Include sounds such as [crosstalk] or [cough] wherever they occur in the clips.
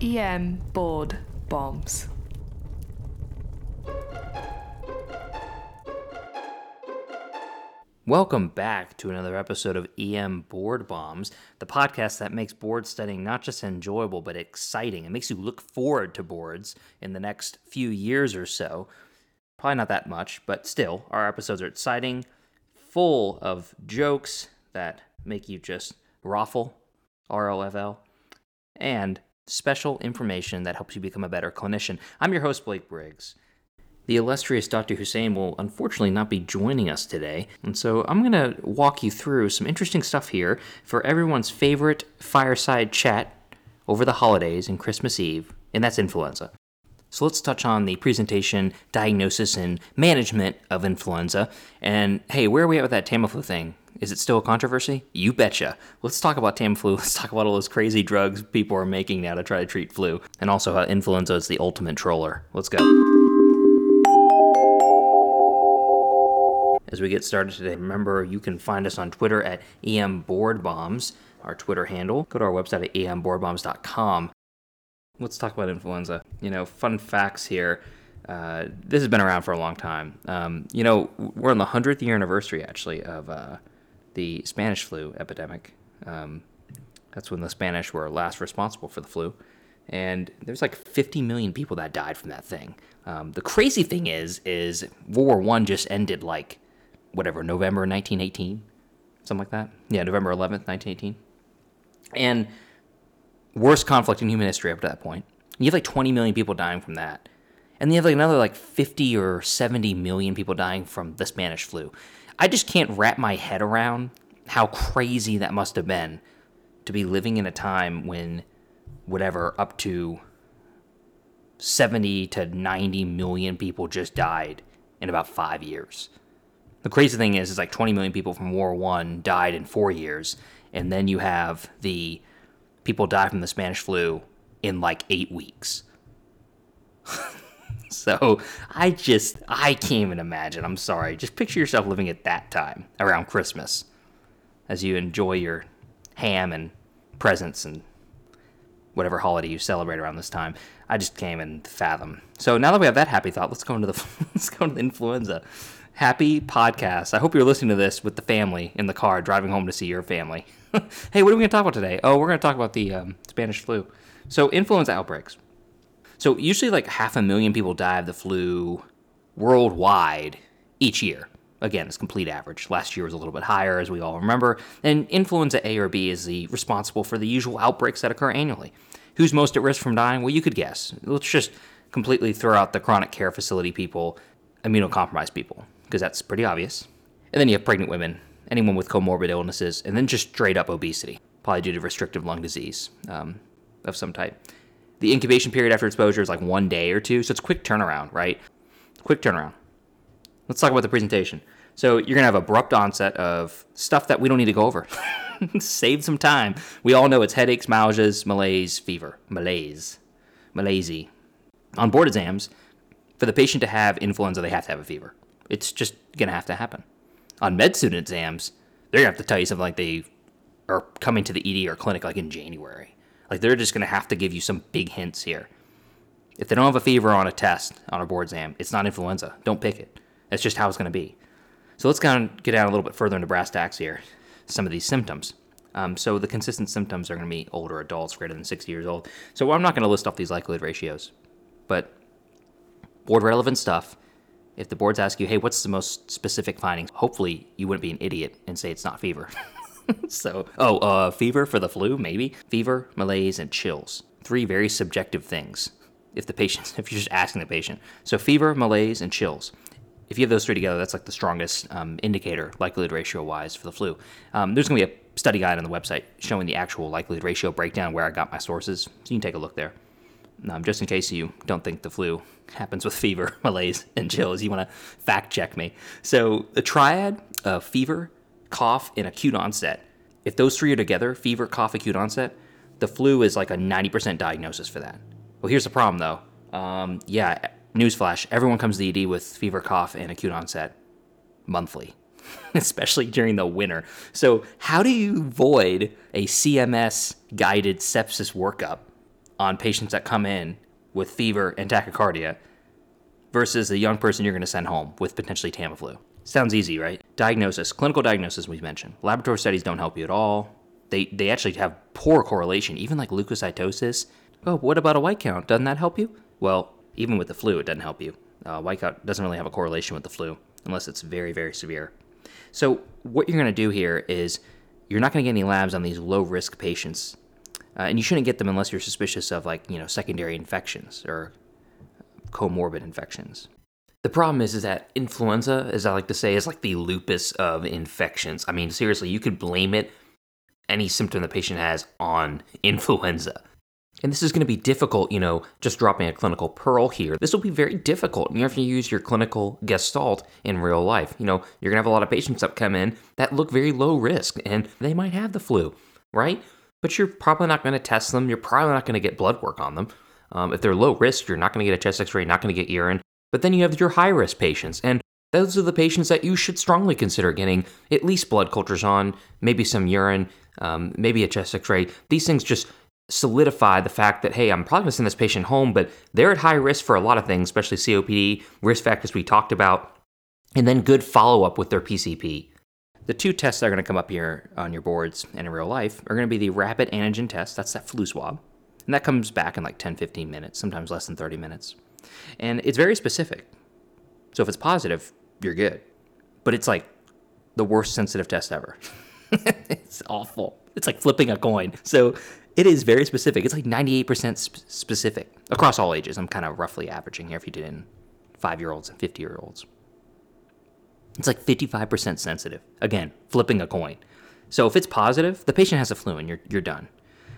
EM board bombs. Welcome back to another episode of EM Board Bombs, the podcast that makes board studying not just enjoyable but exciting. It makes you look forward to boards in the next few years or so. Probably not that much, but still, our episodes are exciting, full of jokes that make you just raffle, R O F L, and special information that helps you become a better clinician. I'm your host, Blake Briggs. The illustrious Dr. Hussein will unfortunately not be joining us today, and so I'm going to walk you through some interesting stuff here for everyone's favorite fireside chat over the holidays and Christmas Eve, and that's influenza. So let's touch on the presentation, diagnosis, and management of influenza. And hey, where are we at with that Tamiflu thing? Is it still a controversy? You betcha. Let's talk about Tamiflu. [laughs] Let's talk about all those crazy drugs people are making now to try to treat flu, and also how influenza is the ultimate troller. Let's go. As we get started today, remember you can find us on Twitter at emboardbombs, our Twitter handle. Go to our website at emboardbombs.com. Let's talk about influenza. You know, fun facts here. Uh, this has been around for a long time. Um, you know, we're on the 100th year anniversary, actually, of uh, the Spanish flu epidemic. Um, that's when the Spanish were last responsible for the flu. And there's like 50 million people that died from that thing. Um, the crazy thing is, is World War One just ended like whatever, November 1918, something like that. Yeah, November 11th, 1918. And worst conflict in human history up to that point. You have like 20 million people dying from that. And you have like another like 50 or 70 million people dying from the Spanish flu. I just can't wrap my head around how crazy that must have been to be living in a time when whatever up to 70 to 90 million people just died in about 5 years. The crazy thing is, is like 20 million people from World War One died in four years, and then you have the people die from the Spanish flu in like eight weeks. [laughs] [laughs] so I just I can't even imagine. I'm sorry. Just picture yourself living at that time around Christmas, as you enjoy your ham and presents and whatever holiday you celebrate around this time. I just can't even fathom. So now that we have that happy thought, let's go into the [laughs] let's go into the influenza happy podcast. I hope you're listening to this with the family in the car driving home to see your family. [laughs] hey, what are we going to talk about today? Oh, we're going to talk about the um, Spanish flu. So, influenza outbreaks. So, usually, like half a million people die of the flu worldwide each year. Again, it's complete average. Last year was a little bit higher, as we all remember. And influenza A or B is the responsible for the usual outbreaks that occur annually. Who's most at risk from dying? Well, you could guess. Let's just completely throw out the chronic care facility people, immunocompromised people because that's pretty obvious. And then you have pregnant women, anyone with comorbid illnesses, and then just straight up obesity, probably due to restrictive lung disease um, of some type. The incubation period after exposure is like one day or two, so it's quick turnaround, right? Quick turnaround. Let's talk about the presentation. So you're gonna have abrupt onset of stuff that we don't need to go over. [laughs] Save some time. We all know it's headaches, myalgias, malaise, fever, malaise, malaise. On board exams, for the patient to have influenza, they have to have a fever. It's just going to have to happen. On med student exams, they're going to have to tell you something like they are coming to the ED or clinic like in January. Like they're just going to have to give you some big hints here. If they don't have a fever on a test, on a board exam, it's not influenza. Don't pick it. That's just how it's going to be. So let's kind of get down a little bit further into brass tacks here. Some of these symptoms. Um, so the consistent symptoms are going to be older adults greater than 60 years old. So I'm not going to list off these likelihood ratios, but board relevant stuff if the boards ask you, hey, what's the most specific findings? Hopefully, you wouldn't be an idiot and say it's not fever. [laughs] [laughs] so, oh, uh, fever for the flu, maybe? Fever, malaise, and chills. Three very subjective things. If the patient, [laughs] if you're just asking the patient. So, fever, malaise, and chills. If you have those three together, that's like the strongest um, indicator, likelihood ratio wise, for the flu. Um, there's going to be a study guide on the website showing the actual likelihood ratio breakdown where I got my sources. So, you can take a look there um, just in case you don't think the flu [laughs] happens with fever, malaise, and chills, you want to fact check me. So, the triad of fever, cough, and acute onset, if those three are together fever, cough, acute onset the flu is like a 90% diagnosis for that. Well, here's the problem though. Um, yeah, newsflash everyone comes to the ED with fever, cough, and acute onset monthly. [laughs] especially during the winter. So, how do you avoid a CMS guided sepsis workup on patients that come in with fever and tachycardia versus the young person you're going to send home with potentially Tamiflu. Sounds easy, right? Diagnosis, clinical diagnosis, we mentioned. Laboratory studies don't help you at all. They, they actually have poor correlation, even like leukocytosis. Oh, what about a white count? Doesn't that help you? Well, even with the flu, it doesn't help you. Uh, white count doesn't really have a correlation with the flu unless it's very, very severe. So, what you're going to do here is you're not going to get any labs on these low risk patients. Uh, and you shouldn't get them unless you're suspicious of like, you know, secondary infections or comorbid infections. The problem is, is that influenza, as I like to say, is like the lupus of infections. I mean, seriously, you could blame it, any symptom the patient has, on [laughs] influenza. And this is going to be difficult, you know, just dropping a clinical pearl here. This will be very difficult. You have to use your clinical gestalt in real life. You know, you're going to have a lot of patients that come in that look very low risk and they might have the flu, right? But you're probably not going to test them. You're probably not going to get blood work on them. Um, if they're low risk, you're not going to get a chest x ray, not going to get urine. But then you have your high risk patients, and those are the patients that you should strongly consider getting at least blood cultures on, maybe some urine, um, maybe a chest x ray. These things just solidify the fact that, hey, I'm probably going to send this patient home, but they're at high risk for a lot of things, especially COPD, risk factors we talked about, and then good follow up with their PCP. The two tests that are going to come up here on your boards and in real life are going to be the rapid antigen test, that's that flu swab, and that comes back in like 10, 15 minutes, sometimes less than 30 minutes. And it's very specific. So if it's positive, you're good. But it's like the worst sensitive test ever. [laughs] it's awful. It's like flipping a coin. So it is very specific. It's like 98% sp- specific across all ages. I'm kind of roughly averaging here if you did in five year olds and 50 year olds. It's like 55% sensitive. Again, flipping a coin. So if it's positive, the patient has a flu and you're, you're done.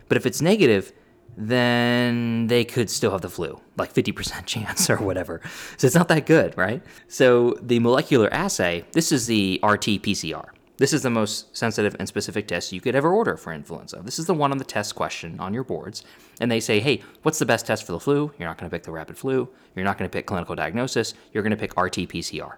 But if it's negative, then they could still have the flu, like 50% [laughs] chance or whatever. So it's not that good, right? So the molecular assay, this is the RT PCR. This is the most sensitive and specific test you could ever order for influenza. This is the one on the test question on your boards. And they say, hey, what's the best test for the flu? You're not going to pick the rapid flu. You're not going to pick clinical diagnosis. You're going to pick RT PCR.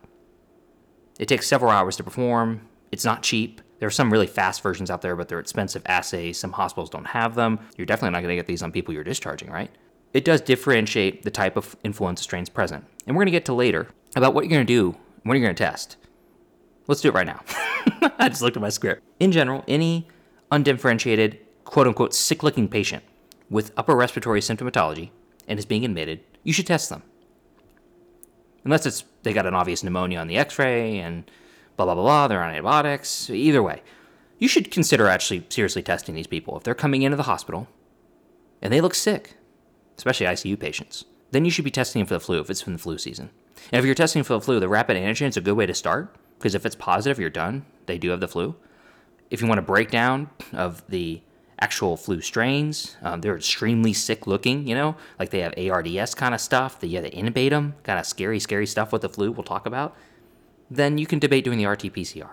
It takes several hours to perform. It's not cheap. There are some really fast versions out there, but they're expensive assays. Some hospitals don't have them. You're definitely not going to get these on people you're discharging, right? It does differentiate the type of influenza strains present. And we're going to get to later about what you're going to do when you're going to test. Let's do it right now. [laughs] I just looked at my script. In general, any undifferentiated, quote unquote, sick looking patient with upper respiratory symptomatology and is being admitted, you should test them. Unless it's they got an obvious pneumonia on the x ray and blah, blah, blah, blah, they're on antibiotics. Either way, you should consider actually seriously testing these people. If they're coming into the hospital and they look sick, especially ICU patients, then you should be testing them for the flu if it's from the flu season. And if you're testing for the flu, the rapid antigen is a good way to start because if it's positive, you're done. They do have the flu. If you want a breakdown of the actual flu strains, um, they're extremely sick looking, you know, like they have ARDS kind of stuff. That you have to intubate them, kind of scary, scary stuff with the flu we'll talk about. Then you can debate doing the RT PCR.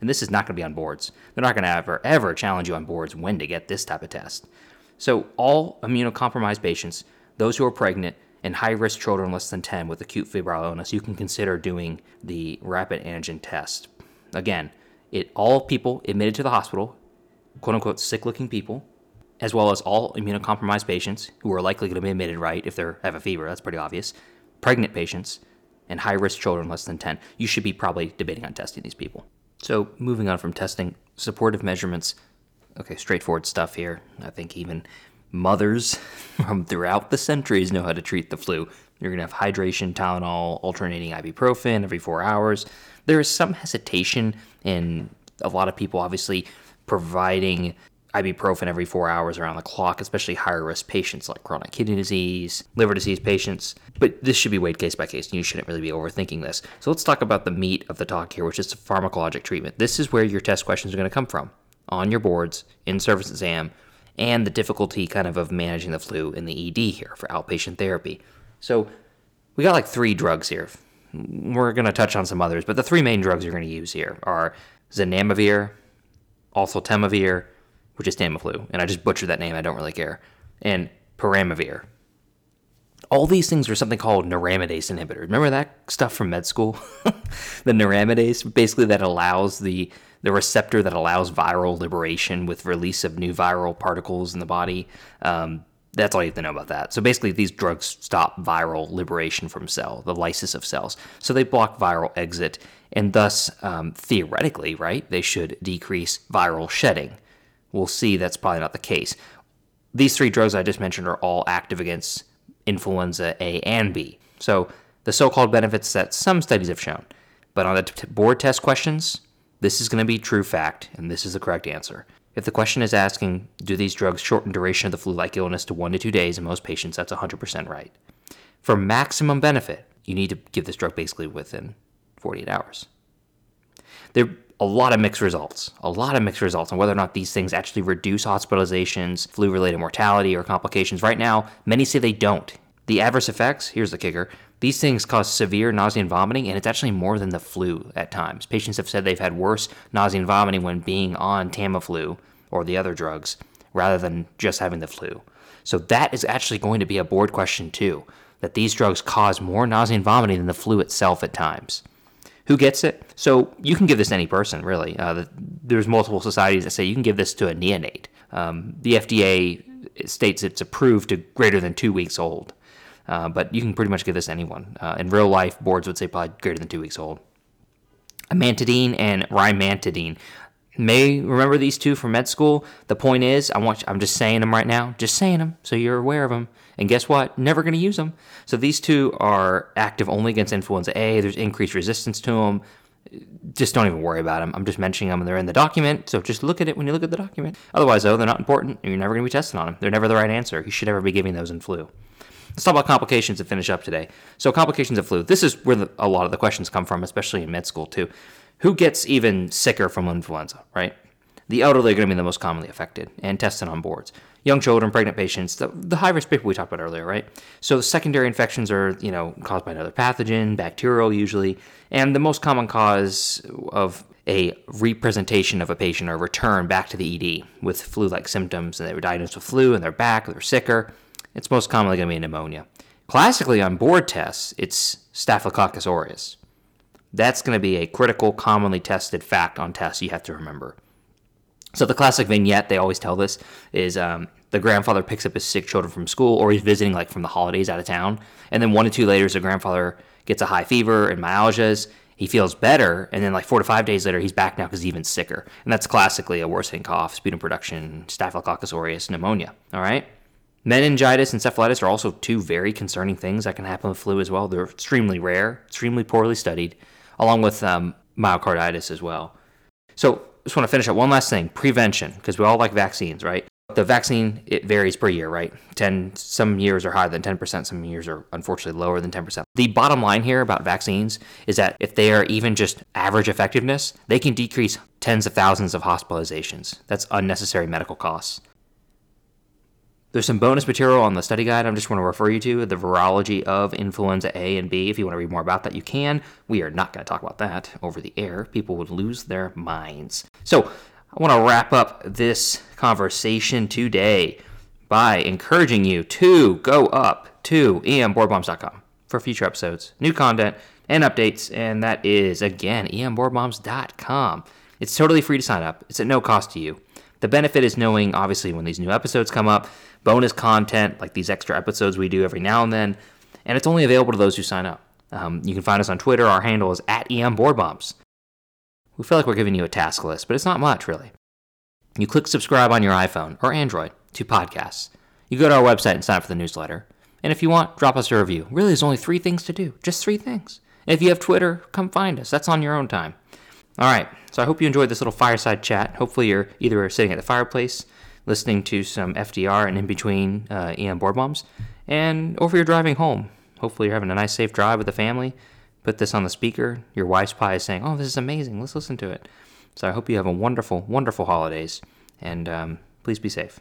And this is not going to be on boards. They're not going to ever, ever challenge you on boards when to get this type of test. So, all immunocompromised patients, those who are pregnant, and high risk children less than 10 with acute febrile illness, you can consider doing the rapid antigen test. Again, it all people admitted to the hospital, quote unquote sick looking people, as well as all immunocompromised patients who are likely going to be admitted right if they have a fever, that's pretty obvious, pregnant patients, and high risk children less than 10. You should be probably debating on testing these people. So, moving on from testing, supportive measurements. Okay, straightforward stuff here. I think even mothers [laughs] from throughout the centuries know how to treat the flu. You're going to have hydration, Tylenol, alternating ibuprofen every four hours. There is some hesitation in a lot of people, obviously, providing ibuprofen every four hours around the clock, especially higher risk patients like chronic kidney disease, liver disease patients. But this should be weighed case by case, and you shouldn't really be overthinking this. So let's talk about the meat of the talk here, which is pharmacologic treatment. This is where your test questions are going to come from on your boards, in service exam, and the difficulty kind of of managing the flu in the ED here for outpatient therapy. So we got like three drugs here. We're going to touch on some others, but the three main drugs you're going to use here are zanamivir, also oseltamivir, which is Tamiflu, and I just butchered that name, I don't really care, and peramivir. All these things are something called neuraminidase inhibitors. Remember that stuff from med school? [laughs] the neuraminidase, basically that allows the the receptor that allows viral liberation with release of new viral particles in the body. Um, That's all you have to know about that. So basically, these drugs stop viral liberation from cell, the lysis of cells. So they block viral exit, and thus, um, theoretically, right, they should decrease viral shedding. We'll see that's probably not the case. These three drugs I just mentioned are all active against influenza A and B. So the so called benefits that some studies have shown. But on the t- board test questions, this is going to be true fact, and this is the correct answer. If the question is asking, do these drugs shorten duration of the flu like illness to one to two days in most patients, that's 100% right. For maximum benefit, you need to give this drug basically within 48 hours. There a lot of mixed results, a lot of mixed results on whether or not these things actually reduce hospitalizations, flu related mortality, or complications. Right now, many say they don't. The adverse effects, here's the kicker these things cause severe nausea and vomiting, and it's actually more than the flu at times. Patients have said they've had worse nausea and vomiting when being on Tamiflu or the other drugs rather than just having the flu. So that is actually going to be a board question too, that these drugs cause more nausea and vomiting than the flu itself at times. Who gets it? So you can give this to any person, really. Uh, there's multiple societies that say you can give this to a neonate. Um, the FDA states it's approved to greater than two weeks old. Uh, but you can pretty much give this to anyone. Uh, in real life, boards would say probably greater than two weeks old. Amantadine and rimantadine. May remember these two from med school. The point is, I want I'm just saying them right now, just saying them, so you're aware of them. And guess what? Never going to use them. So these two are active only against influenza A. There's increased resistance to them. Just don't even worry about them. I'm just mentioning them, and they're in the document. So just look at it when you look at the document. Otherwise, though, they're not important, and you're never going to be testing on them. They're never the right answer. You should never be giving those in flu. Let's talk about complications to finish up today. So, complications of flu. This is where the, a lot of the questions come from, especially in med school, too. Who gets even sicker from influenza, right? The elderly are going to be the most commonly affected and tested on boards. Young children, pregnant patients, the, the high risk people we talked about earlier, right? So secondary infections are, you know, caused by another pathogen, bacterial usually, and the most common cause of a representation of a patient or return back to the ED with flu-like symptoms, and they were diagnosed with flu and they're back, they're sicker, it's most commonly going to be pneumonia. Classically, on board tests, it's Staphylococcus aureus. That's going to be a critical, commonly tested fact on tests you have to remember. So, the classic vignette, they always tell this, is um, the grandfather picks up his sick children from school or he's visiting like from the holidays out of town. And then one to two later, the grandfather gets a high fever and myalgias. He feels better. And then, like four to five days later, he's back now because he's even sicker. And that's classically a worsening cough, sputum production, Staphylococcus aureus, pneumonia. All right? Meningitis and encephalitis are also two very concerning things that can happen with flu as well. They're extremely rare, extremely poorly studied, along with um, myocarditis as well. So, just want to finish up one last thing prevention, because we all like vaccines, right? The vaccine, it varies per year, right? 10, some years are higher than 10%, some years are unfortunately lower than 10%. The bottom line here about vaccines is that if they are even just average effectiveness, they can decrease tens of thousands of hospitalizations. That's unnecessary medical costs. There's some bonus material on the study guide. I'm just want to refer you to the virology of influenza A and B. If you want to read more about that, you can. We are not going to talk about that over the air. People would lose their minds. So, I want to wrap up this conversation today by encouraging you to go up to emboardbombs.com for future episodes, new content, and updates. And that is, again, emboardbombs.com. It's totally free to sign up, it's at no cost to you. The benefit is knowing, obviously, when these new episodes come up, bonus content like these extra episodes we do every now and then, and it's only available to those who sign up. Um, you can find us on Twitter. Our handle is at EMBoardBombs. We feel like we're giving you a task list, but it's not much, really. You click subscribe on your iPhone or Android to podcasts. You go to our website and sign up for the newsletter. And if you want, drop us a review. Really, there's only three things to do. Just three things. And if you have Twitter, come find us. That's on your own time. All right. So I hope you enjoyed this little fireside chat. Hopefully, you're either sitting at the fireplace, listening to some FDR, and in between uh, EM board bombs, and or if you're driving home. Hopefully, you're having a nice, safe drive with the family. Put this on the speaker. Your wife's probably saying, "Oh, this is amazing. Let's listen to it." So I hope you have a wonderful, wonderful holidays, and um, please be safe.